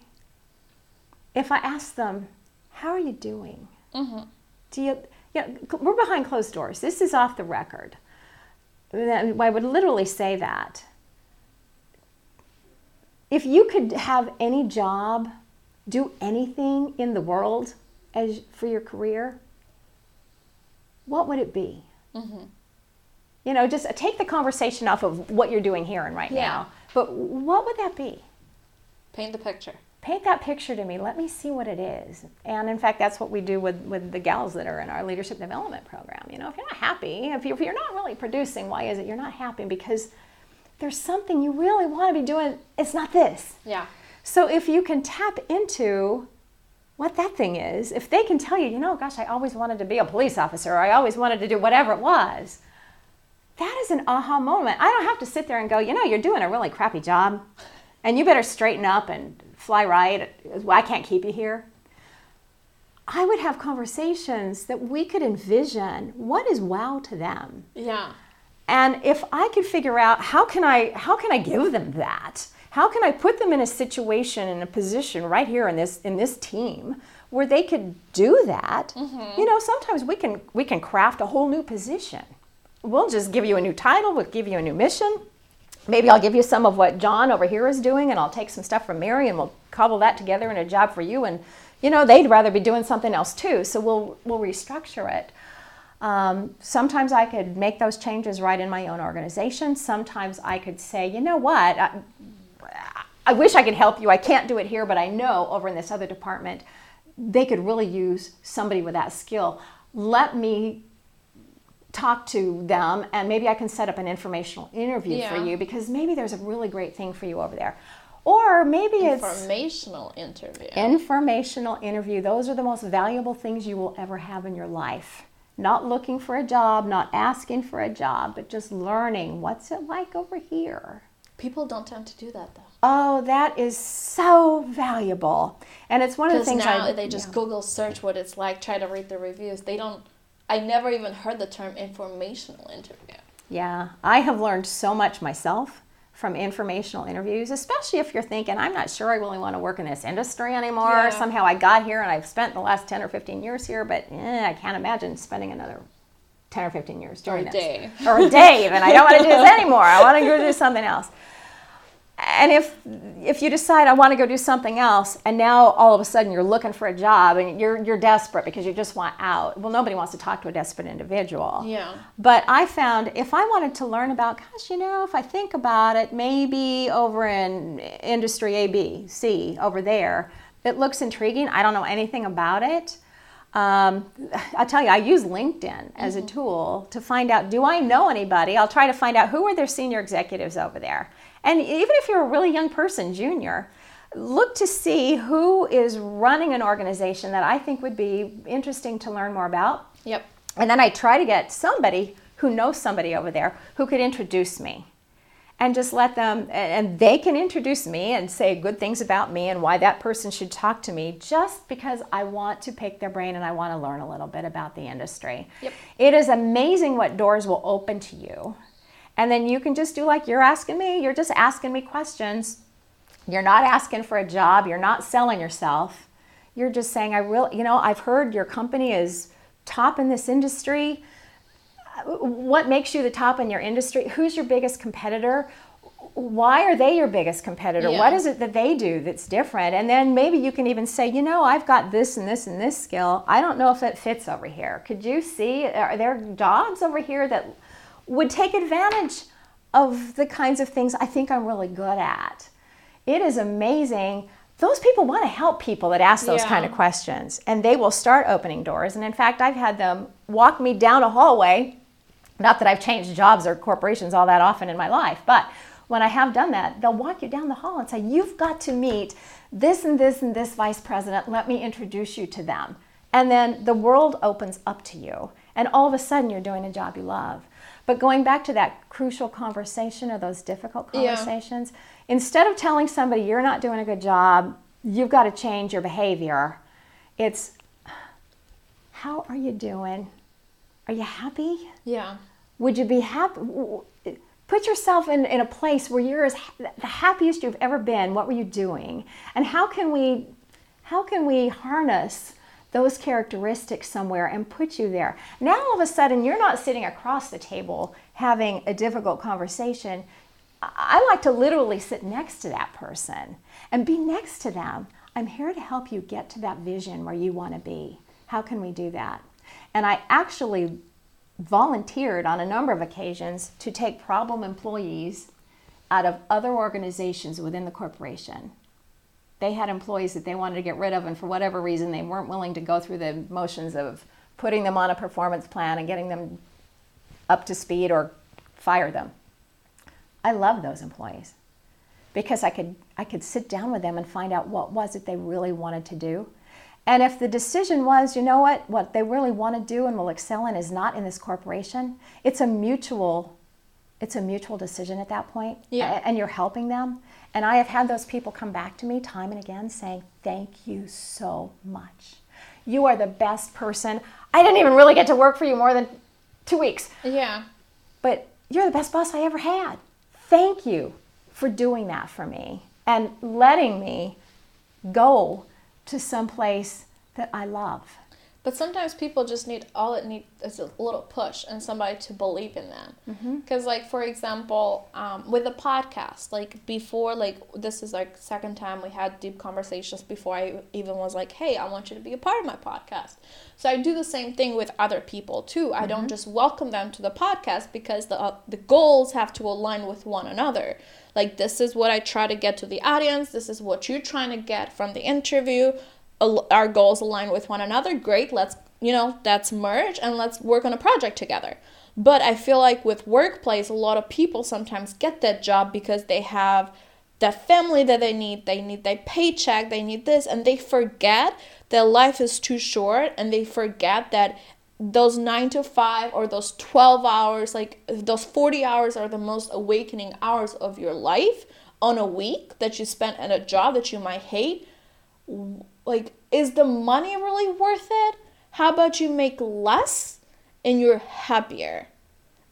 if I asked them, "How are you doing?" Mm-hmm. Do you yeah, we're behind closed doors. This is off the record. I would literally say that. If you could have any job, do anything in the world as for your career, what would it be? Mm-hmm. You know, just take the conversation off of what you're doing here and right yeah. now. But what would that be? Paint the picture paint that picture to me. Let me see what it is. And in fact, that's what we do with, with the gals that are in our leadership development program. You know, if you're not happy, if, you, if you're not really producing, why is it you're not happy? Because there's something you really want to be doing. It's not this. Yeah. So if you can tap into what that thing is, if they can tell you, you know, gosh, I always wanted to be a police officer, or I always wanted to do whatever it was, an aha moment. I don't have to sit there and go, you know, you're doing a really crappy job, and you better straighten up and fly right, I can't keep you here. I would have conversations that we could envision what is wow to them. Yeah. And if I could figure out how can I how can I give them that? How can I put them in a situation in a position right here in this in this team where they could do that? Mm-hmm. You know, sometimes we can we can craft a whole new position. We'll just give you a new title, we'll give you a new mission, maybe I'll give you some of what John over here is doing, and I'll take some stuff from Mary, and we'll cobble that together in a job for you. And you know, they'd rather be doing something else too, so we'll we'll restructure it. Um, sometimes I could make those changes right in my own organization. Sometimes I could say, you know what, I, I wish I could help you. I can't do it here, but I know over in this other department, they could really use somebody with that skill. Let me talk to them and maybe I can set up an informational interview yeah. for you because maybe there's a really great thing for you over there. Or maybe it's informational interview. Informational interview. Those are the most valuable things you will ever have in your life. Not looking for a job, not asking for a job, but just learning what's it like over here. People don't tend to do that though. Oh, that is so valuable. And it's one of the things now I, they just yeah. Google search what it's like, try to read the reviews. They don't I never even heard the term informational interview. Yeah, I have learned so much myself from informational interviews, especially if you're thinking, I'm not sure I really want to work in this industry anymore. Yeah. Somehow I got here and I've spent the last 10 or 15 years here, but eh, I can't imagine spending another 10 or 15 years doing or a this. day. Or a day even. I don't want to do this anymore. I want to go do something else and if if you decide I want to go do something else, and now all of a sudden you're looking for a job and you're you're desperate because you just want out. Well, nobody wants to talk to a desperate individual. Yeah. But I found if I wanted to learn about, gosh, you know, if I think about it, maybe over in industry A, B, C, over there, it looks intriguing. I don't know anything about it. Um, I'll tell you, I use LinkedIn as mm-hmm. a tool to find out do I know anybody? I'll try to find out who are their senior executives over there. And even if you're a really young person, junior, look to see who is running an organization that I think would be interesting to learn more about. Yep. And then I try to get somebody who knows somebody over there who could introduce me and just let them and they can introduce me and say good things about me and why that person should talk to me just because I want to pick their brain and I want to learn a little bit about the industry. Yep. It is amazing what doors will open to you and then you can just do like you're asking me, you're just asking me questions. You're not asking for a job, you're not selling yourself. You're just saying, I really, you know, I've heard your company is top in this industry. What makes you the top in your industry? Who's your biggest competitor? why are they your biggest competitor? Yeah. What is it that they do that's different? And then maybe you can even say, you know, I've got this and this and this skill. I don't know if it fits over here. Could you see, are there jobs over here that would take advantage of the kinds of things I think I'm really good at. It is amazing. Those people want to help people that ask those yeah. kind of questions, and they will start opening doors. And in fact, I've had them walk me down a hallway. Not that I've changed jobs or corporations all that often in my life, but when I have done that, they'll walk you down the hall and say, You've got to meet this and this and this vice president. Let me introduce you to them. And then the world opens up to you And all of a sudden, you're doing a job you love. But going back to that crucial conversation or those difficult Yeah. conversations, instead of telling somebody you're not doing a good job, you've got to change your behavior, it's how are you doing? Are you happy? Yeah. Would you be happy? Put yourself in, in a place where you're as, the happiest you've ever been. What were you doing? And how can we, how can we harness those characteristics somewhere and put you there? Now all of a sudden you're not sitting across the table having a difficult conversation. I like to literally sit next to that person and be next to them. I'm here to help you get to that vision where you want to be. How can we do that? And I actually volunteered on a number of occasions to take problem employees out of other organizations within the corporation. They had employees that they wanted to get rid of, and for whatever reason, they weren't willing to go through the motions of putting them on a performance plan and getting them up to speed or fire them. I love those employees because I could I could sit down with them and find out what was it they really wanted to do. And if the decision was, you know what, what they really want to do and will excel in is not in this corporation, it's a mutual it's a mutual decision at that point. Yeah. And you're helping them. And I have had those people come back to me time and again saying, Thank you so much. You are the best person. I didn't even really get to work for you more than two weeks Yeah. but you're the best boss I ever had. Thank you for doing that for me and letting me go to some place that I love. But sometimes people just need all it need is a little push and somebody to believe in them. Because, like for example, um, with the podcast, like before, like this is like second time we had deep conversations before I even was like, hey, I want you to be a part of my podcast. So I do the same thing with other people too. I don't just welcome them to the podcast because the uh, the goals have to align with one another. Like this is what I try to get to the audience. This is what you're trying to get from the interview our goals align with one another great let's you know let's merge and let's work on a project together. But i feel like with workplace a lot of people sometimes get that job because they have that family that they need they need their paycheck they need this and they forget that life is too short and they forget that those 9 to 5 or those 12 hours like those 40 hours are the most awakening hours of your life on a week that you spent at a job that you might hate like is the money really worth it how about you make less and you're happier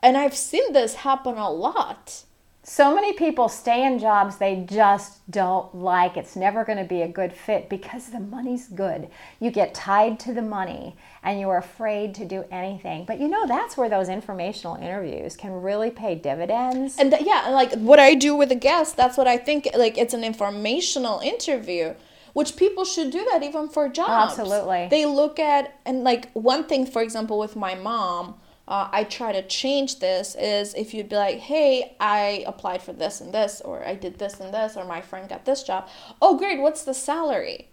and i've seen this happen a lot So many people stay in jobs they just don't like. It's never going to be a good fit because the money's good. You get tied to the money and you're afraid to do anything. But you know, that's where those informational interviews can really pay dividends. and th- yeah like what i do with a guest that's what i think like it's an informational interview which people should do that even for jobs Absolutely. they look at and like one thing for example with my mom uh, I try to change this is if you'd be like, hey, I applied for this and this, or I did this and this, or my friend got this job. Oh, great, what's the salary?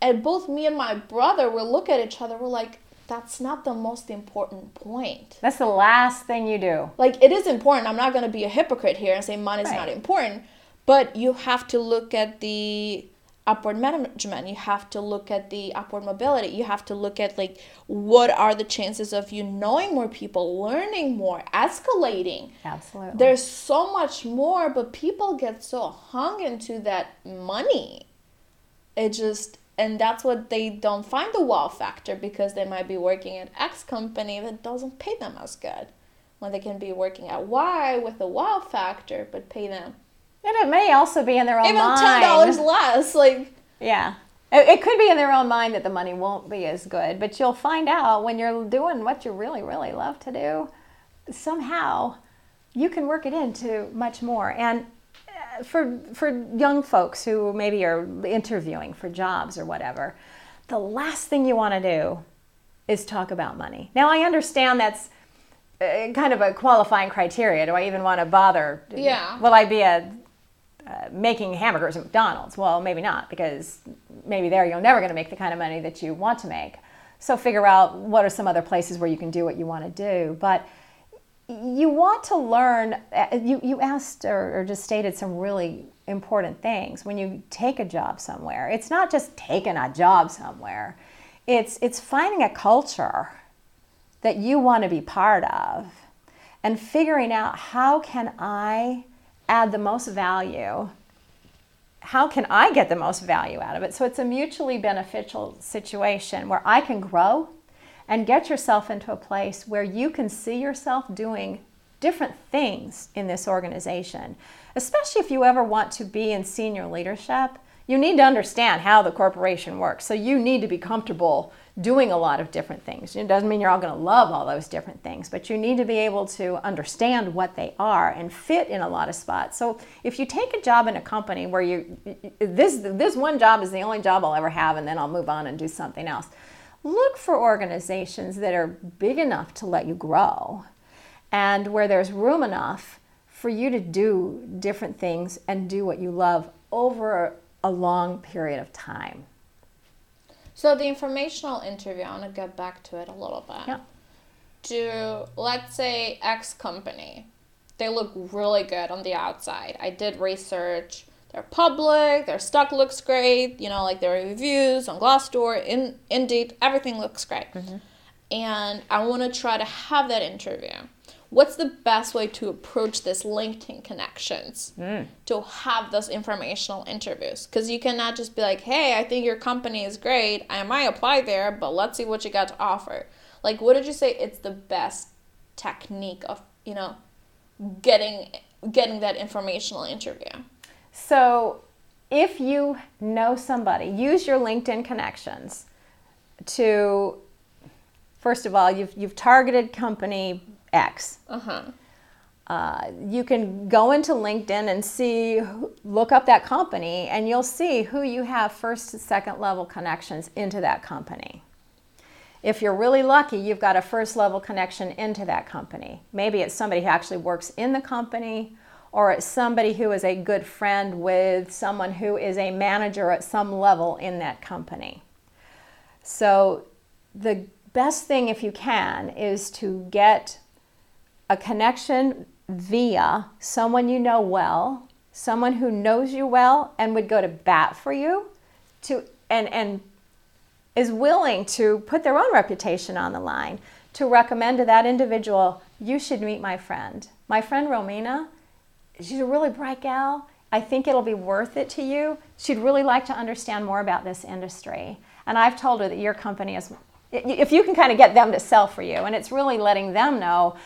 And both me and my brother will look at each other, we're like, that's not the most important point. That's the last thing you do. Like, it is important. I'm not going to be a hypocrite here and say money's Right. not important, but you have to look at the upward management. You have to look at the upward mobility. You have to look at like what are the chances of you knowing more people learning more escalating. Absolutely. there's so much more but people get so hung into that money. It just and that's what they don't find the wow factor because they might be working at x company that doesn't pay them as good. When they can be working at y with a wow factor but pay them and it may also be in their own mind. even mind. ten dollars less like Yeah. It, it could be in their own mind that the money won't be as good, but you'll find out when you're doing what you really, really love to do, somehow you can work it into much more. And uh, for, for young folks who maybe are interviewing for jobs or whatever, the last thing you want to do is talk about money. Now, I understand that's uh, kind of a qualifying criteria. Do I even want to bother? Yeah. Will I be a uh, making hamburgers at McDonald's. Well, maybe not because maybe there you're never going to make the kind of money that you want to make. So figure out what are some other places where you can do what you want to do. But you want to learn. uh, You you asked or, or just stated some really important things when you take a job somewhere. It's not just taking a job somewhere. It's it's finding a culture that you want to be part of and figuring out how can I add the most value how can I get the most value out of it? So it's a mutually beneficial situation where I can grow and get yourself into a place where you can see yourself doing different things in this organization. Especially if you ever want to be in senior leadership, you need to understand how the corporation works. So you need to be comfortable doing a lot of different things. It doesn't mean you're all going to love all those different things, but you need to be able to understand what they are and fit in a lot of spots. So if you take a job in a company where you this this one job is the only job I'll ever have and then I'll move on and do something else. Look for organizations that are big enough to let you grow and where there's room enough for you to do different things and do what you love over a long period of time. So the informational interview, I want to get back to it a little bit. Yeah. To let's say X company, they look really good on the outside. I did research. They're public. Their stock looks great. You know, like their reviews on Glassdoor, in Indeed, everything looks great. Mm-hmm. And I want to try to have that interview what's the best way to approach this LinkedIn connections mm. to have those informational interviews? Because you cannot just be like, hey, I think your company is great. I might apply there, but let's see what you got to offer. Like, what did you say? It's the best technique of, you know, getting getting that informational interview. So, if you know somebody, use your LinkedIn connections to first of all, you've you've targeted company X. Uh-huh. Uh, you can go into LinkedIn and see, look up that company, and you'll see who you have first and second level connections into that company. If you're really lucky, you've got a first level connection into that company. Maybe it's somebody who actually works in the company, or it's somebody who is a good friend with someone who is a manager at some level in that company. So, the best thing, if you can, is to get a connection via someone you know well, someone who knows you well and would go to bat for you to and and is willing to put their own reputation on the line to recommend to that individual, you should meet my friend. My friend Romina, she's a really bright gal. I think it'll be worth it to you. She'd really like to understand more about this industry. And I've told her that your company is, if you can kind of get them to sell for you, and it's really letting them know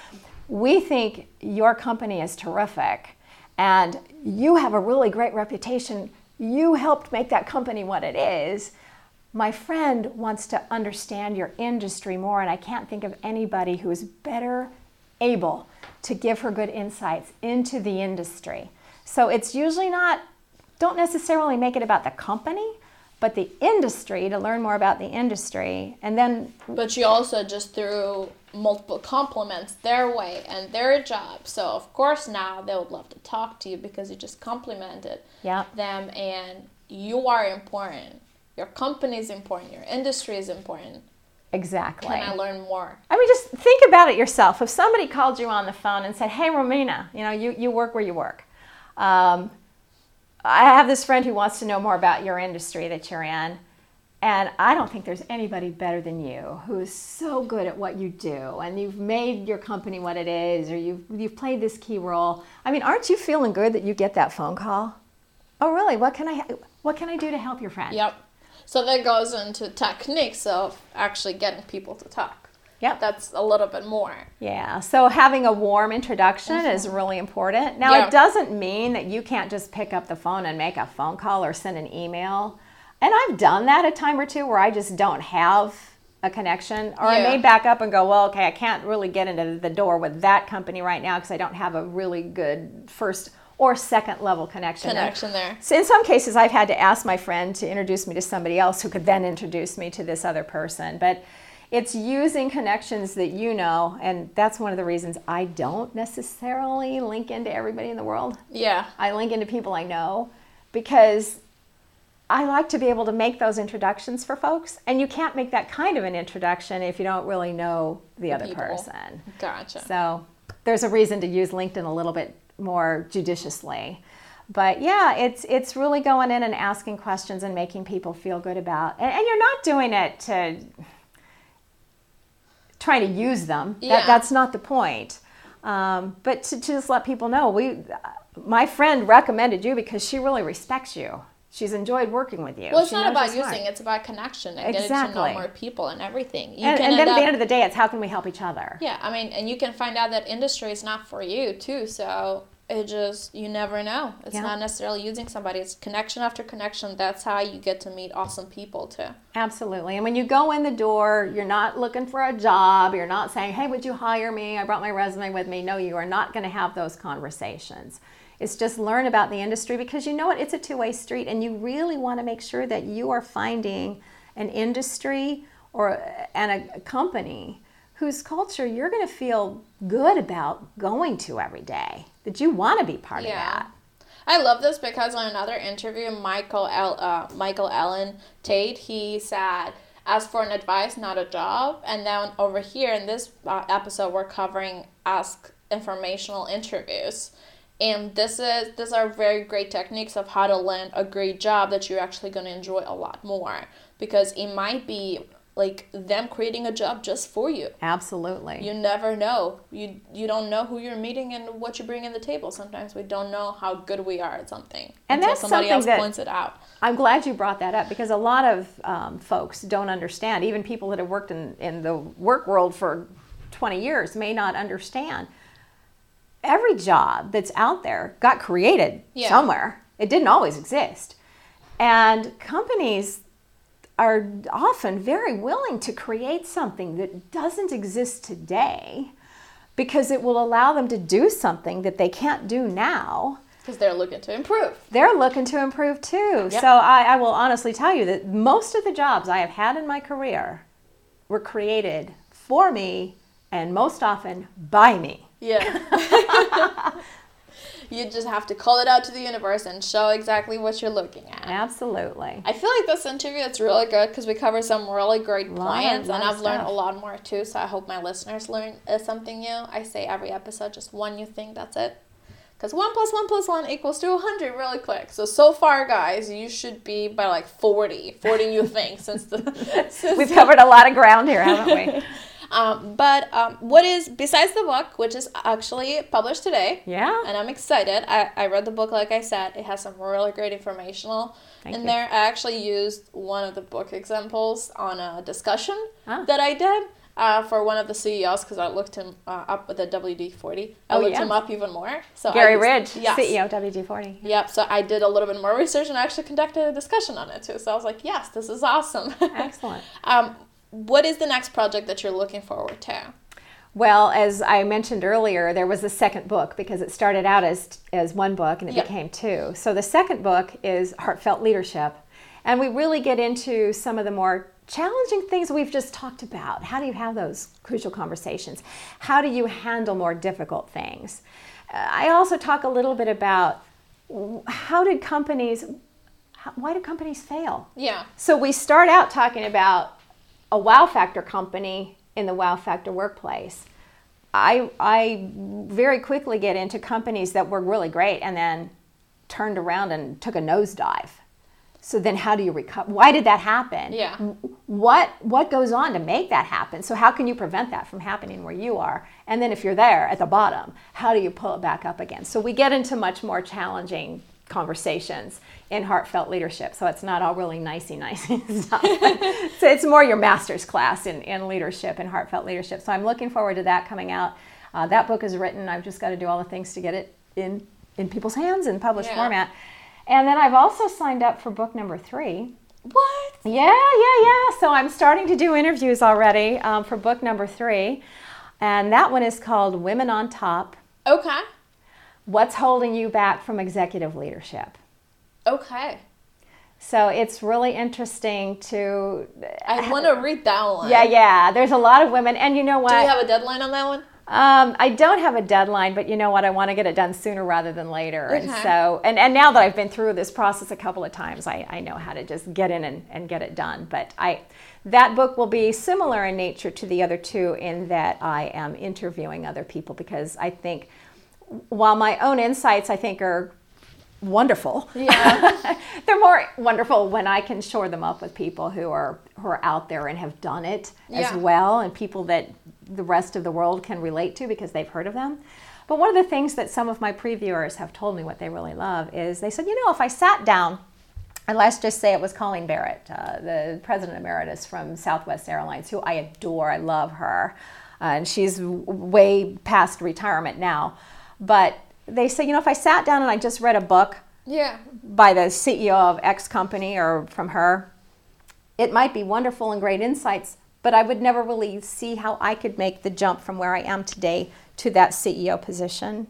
we think your company is terrific and you have a really great reputation. You helped make that company what it is. My friend wants to understand your industry more, and I can't think of anybody who is better able to give her good insights into the industry. So it's usually not, don't necessarily make it about the company, but the industry to learn more about the industry. And then. But you also just threw multiple compliments their way and their job. So of course now they would love to talk to you because you just complimented yep. them and you are important. Your company is important. Your industry is important. Exactly. Can I learn more? I mean, just think about it yourself. If somebody called you on the phone and said, "Hey, Romina, you know, you, you work where you work. Um, I have this friend who wants to know more about your industry that you're in." And I don't think there's anybody better than you who is so good at what you do and you've made your company what it is or you've, you've played this key role. I mean, aren't you feeling good that you get that phone call? Oh, really? What can I, what can I do to help your friend? Yep. So that goes into techniques of actually getting people to talk. Yep. That's a little bit more. Yeah. So having a warm introduction mm-hmm. is really important. Now, yeah. it doesn't mean that you can't just pick up the phone and make a phone call or send an email and I've done that a time or two where I just don't have a connection or yeah. I may back up and go, well, okay, I can't really get into the door with that company right now because I don't have a really good first or second level connection. Connection there. So in some cases, I've had to ask my friend to introduce me to somebody else who could then introduce me to this other person. But it's using connections that you know, and that's one of the reasons I don't necessarily link into everybody in the world. Yeah. I link into people I know because I like to be able to make those introductions for folks, and you can't make that kind of an introduction if you don't really know the, the other people. person. Gotcha. So there's a reason to use LinkedIn a little bit more judiciously. But yeah, it's it's really going in and asking questions and making people feel good about. And, and you're not doing it to trying to use them. Yeah. That, that's not the point. Um, but to, to just let people know, we, my friend recommended you because she really respects you. She's enjoyed working with you. Well, it's She not about you're smart. using; it's about connection and getting to know more people and everything. You And, can and then at the up- end of the day, it's how can we help each other? Yeah, I mean, and you can find out that industry is not for you too. So it just you never know. It's Yeah. not necessarily using somebody. It's connection after connection. That's how you get to meet awesome people too. Absolutely. And when you go in the door, you're not looking for a job. You're not saying, hey, would you hire me? I brought my resume with me. No, you are not going to have those conversations. It's just learn about the industry because you know what? It's a two way street, and you really want to make sure that you are finding an industry or and a company whose culture you're going to feel good about going to every day, that you want to be part of that. I love this because on another interview, Michael L, uh, Michael Allen Tate, he said, "Ask for an advice, not a job." And then over here in this uh, episode, we're covering ask informational interviews, and this is these are very great techniques of how to land a great job that you're actually going to enjoy a lot more because it might be like them creating a job just for you. Absolutely. You never know. You you don't know who you're meeting and what you bring in the table. Sometimes we don't know how good we are at something And until that's somebody something else that- points it out. I'm glad you brought that up because a lot of um, folks don't understand. Even people that have worked in, in the work world for 20 years may not understand. Every job that's out there got created Yeah. somewhere, it didn't always exist. And companies are often very willing to create something that doesn't exist today because it will allow them to do something that they can't do now Because they're looking to improve. they're looking to improve too. Yep. So I, I will honestly tell you that most of the jobs I have had in my career were created for me and most often by me. Yeah. you just have to call it out to the universe and show exactly what you're looking at. Absolutely. I feel like this interview is really good because we cover some really great points, and I've learned a lot more too. So I hope my listeners learn uh, something new. I say every episode just one new thing. That's it. Because one plus one plus one equals to 100 really quick. So, so far, guys, you should be by like 40, 40 new things since the. Since We've covered a lot of ground here, haven't we? Um, but um, what is, besides the book, which is actually published today, Yeah. and I'm excited. I, I read the book, like I said. It has some really great informational Thank in you. there. I actually used one of the book examples on a discussion Ah. that I did uh, for one of the CEOs because I looked him uh, up with the WD 40. I Oh, looked yeah. him up even more. So I Garry used- Ridge, yes. CEO WD40. Yep, so I did a little bit more research and actually conducted a discussion on it too. So I was like, yes, this is awesome. Excellent. um, what is the next project that you're looking forward to? Well, as I mentioned earlier, there was a second book because it started out as, as one book and it became two. So the second book is Heartfelt Leadership. And we really get into some of the more challenging things we've just talked about. How do you have those crucial conversations? How do you handle more difficult things? Uh, I also talk a little bit about how did companies, why do companies fail? Yeah. So we start out talking about a wow factor company in the wow factor workplace. I, I very quickly get into companies that were really great and then turned around and took a nosedive. So then how do you recover? Why did that happen? Yeah. What what goes on to make that happen? So how can you prevent that from happening where you are? And then if you're there at the bottom, how do you pull it back up again? So we get into much more challenging conversations in heartfelt leadership. So it's not all really nicey nicey stuff. so it's more your master's class in, in leadership and heartfelt leadership. So I'm looking forward to that coming out. Uh, that book is written. I've just got to do all the things to get it in in people's hands in published Yeah. format. And then I've also signed up for book number three. What? Yeah, yeah, yeah. So I'm starting to do interviews already um, for book number three. And that one is called Women on Top Okay. What's Holding You Back from Executive Leadership? Okay. So it's really interesting to. I want to read that one. Yeah, yeah. There's a lot of women. And you know what? Do you have a deadline on that one? Um, I don't have a deadline, but you know what? I want to get it done sooner rather than later. And so, and, and now that I've been through this process a couple of times, I, I know how to just get in and, and get it done. But I, that book will be similar in nature to the other two in that I am interviewing other people because I think while my own insights I think are wonderful. Yeah. They're more wonderful when I can shore them up with people who are who are out there and have done it Yeah. as well and people that the rest of the world can relate to because they've heard of them. But one of the things that some of my previewers have told me what they really love is they said, you know, if I sat down and let's just say it was Colleen Barrett, uh, the president emeritus from Southwest Airlines, who I adore. I love her. Uh, and she's w- way past retirement now. But they say, you know, if I sat down and I just read a book yeah. by the CEO of X company or from her, it might be wonderful and great insights, but I would never really see how I could make the jump from where I am today to that CEO position.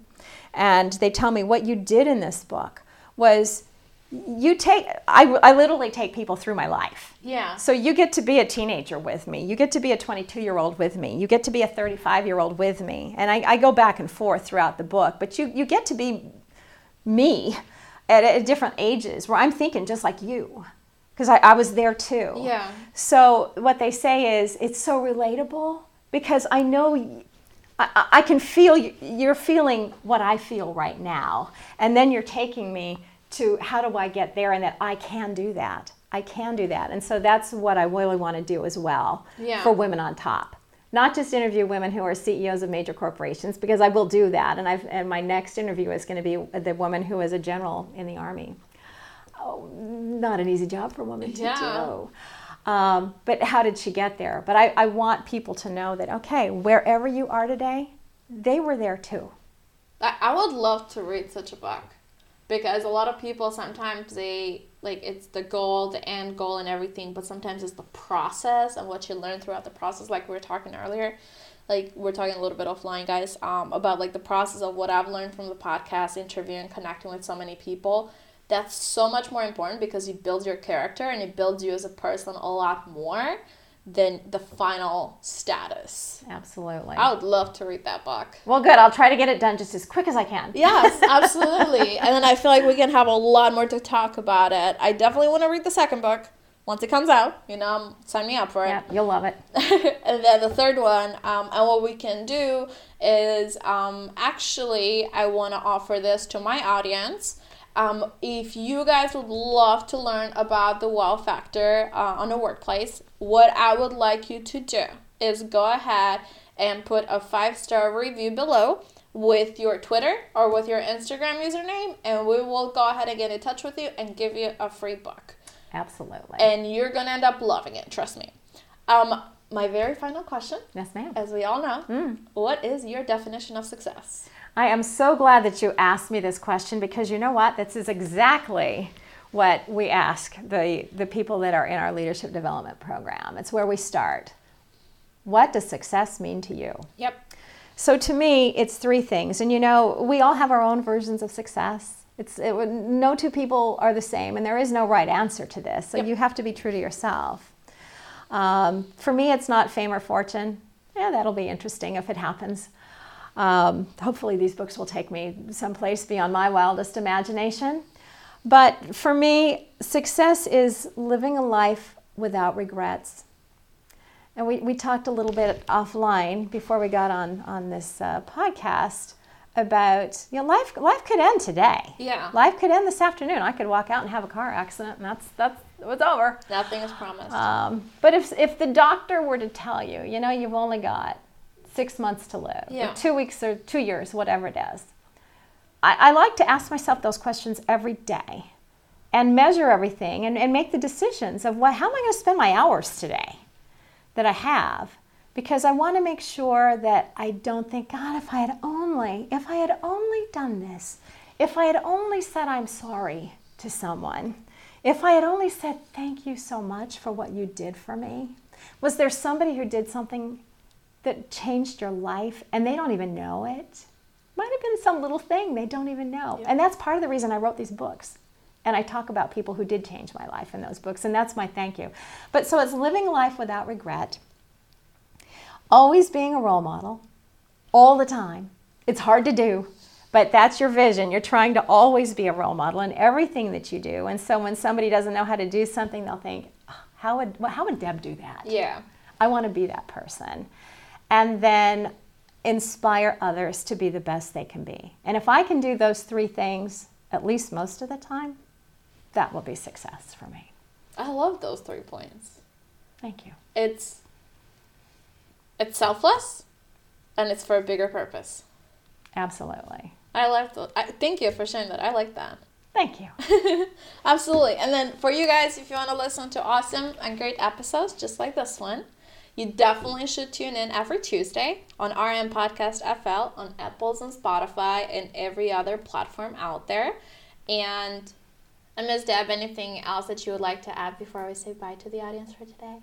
And they tell me what you did in this book was you take, I, I literally take people through my life. Yeah. So you get to be a teenager with me. You get to be a 22 year old with me. You get to be a 35 year old with me. And I, I go back and forth throughout the book, but you, you get to be me at, at different ages where I'm thinking just like you because I, I was there too. Yeah. So what they say is it's so relatable because I know y- I, I- can feel you're feeling what I feel right now, and then you're taking me to how do I get there, and that I can do that. I can do that, and so that's what I really want to do as well Yeah. for women on top. Not just interview women who are CEOs of major corporations, because I will do that, and I've and my next interview is going to be the woman who is a general in the army Oh, not an easy job for a woman to Yeah. do. Um, but how did she get there? But I, I want people to know that, okay, wherever you are today, they were there too. I, I would love to read such a book because a lot of people sometimes they like it's the goal, the end goal, and everything, but sometimes it's the process and what you learn throughout the process. Like we were talking earlier, like we're talking a little bit offline, guys, um, about like the process of what I've learned from the podcast, interviewing, connecting with so many people. That's so much more important because you build your character and it builds you as a person a lot more than the final status. Absolutely. I would love to read that book. Well, good. I'll try to get it done just as quick as I can. Yes, absolutely. and then I feel like we can have a lot more to talk about it. I definitely want to read the second book once it comes out. You know, um, sign me up for it. Yeah, you'll love it. and then the third one, um, and what we can do is um, actually, I want to offer this to my audience. Um, if you guys would love to learn about the wow factor uh, on the workplace, what I would like you to do is go ahead and put a five star review below with your Twitter or with your Instagram username, and we will go ahead and get in touch with you and give you a free book Absolutely. and you're gonna end up loving it. Trust me. Um, my very final question, yes, ma'am. as we all know, what is your definition of success? I am so glad that you asked me this question because you know what? This is exactly what we ask the, the people that are in our leadership development program. It's where we start. What does success mean to you? Yep. So to me, it's three things. And you know, we all have our own versions of success. It's it, no two people are the same, and there is no right answer to this. So Yep. you have to be true to yourself. Um, for me, it's not fame or fortune. Yeah, that'll be interesting if it happens. Um, hopefully, these books will take me someplace beyond my wildest imagination. But for me, success is living a life without regrets. And we, we talked a little bit offline before we got on, on this uh, podcast about, you know, life, life could end today. Yeah. Life could end this afternoon. I could walk out and have a car accident and that's, that's, it's over. Nothing is promised. Um, but if, if the doctor were to tell you, you know, you've only got six months to live, Yeah. or two weeks or two years, whatever it is, I, I like to ask myself those questions every day and measure everything and, and make the decisions of what, how am I going to spend my hours today that I have? Because I want to make sure that I don't think, God, if I had only, if I had only done this, if I had only said I'm sorry to someone, if I had only said thank you so much for what you did for me, was there somebody who did something that changed your life and they don't even know it? Might have been some little thing they don't even know. And that's part of the reason I wrote these books. And I talk about people who did change my life in those books, and that's my thank you. But so it's living life without regret, always being a role model, all the time. It's hard to do, but that's your vision. You're trying to always be a role model in everything that you do. And so when somebody doesn't know how to do something, they'll think, "Oh, how would, well, how would Deb do that? yeah. I want to be that person. And then inspire others to be the best they can be. And if I can do those three things, at least most of the time, that will be success for me. I love those three points. Thank you. It's it's selfless and it's for a bigger purpose. Absolutely. I like that. I, thank you for sharing that. I like that. Thank you. Absolutely. And then for you guys, if you want to listen to awesome and great episodes just like this one, you definitely should tune in every Tuesday on RM Podcast FL on Apple's and Spotify and every other platform out there. And, Ms. Deb, anything else that you would like to add before we say bye to the audience for today?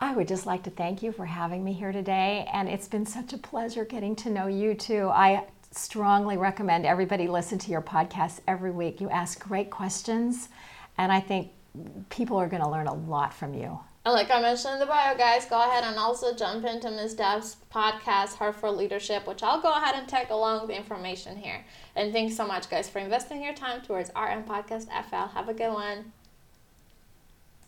I would just like to thank you for having me here today, and it's been such a pleasure getting to know you too. I strongly recommend everybody listen to your podcast every week. You ask great questions, and I think people are going to learn a lot from you. And like I mentioned in the bio, guys, go ahead and also jump into Ms. Deb's podcast, Her for Leadership, which I'll go ahead and tag along the information here. And thanks so much, guys, for investing your time towards RM Podcast FL. Have a good one.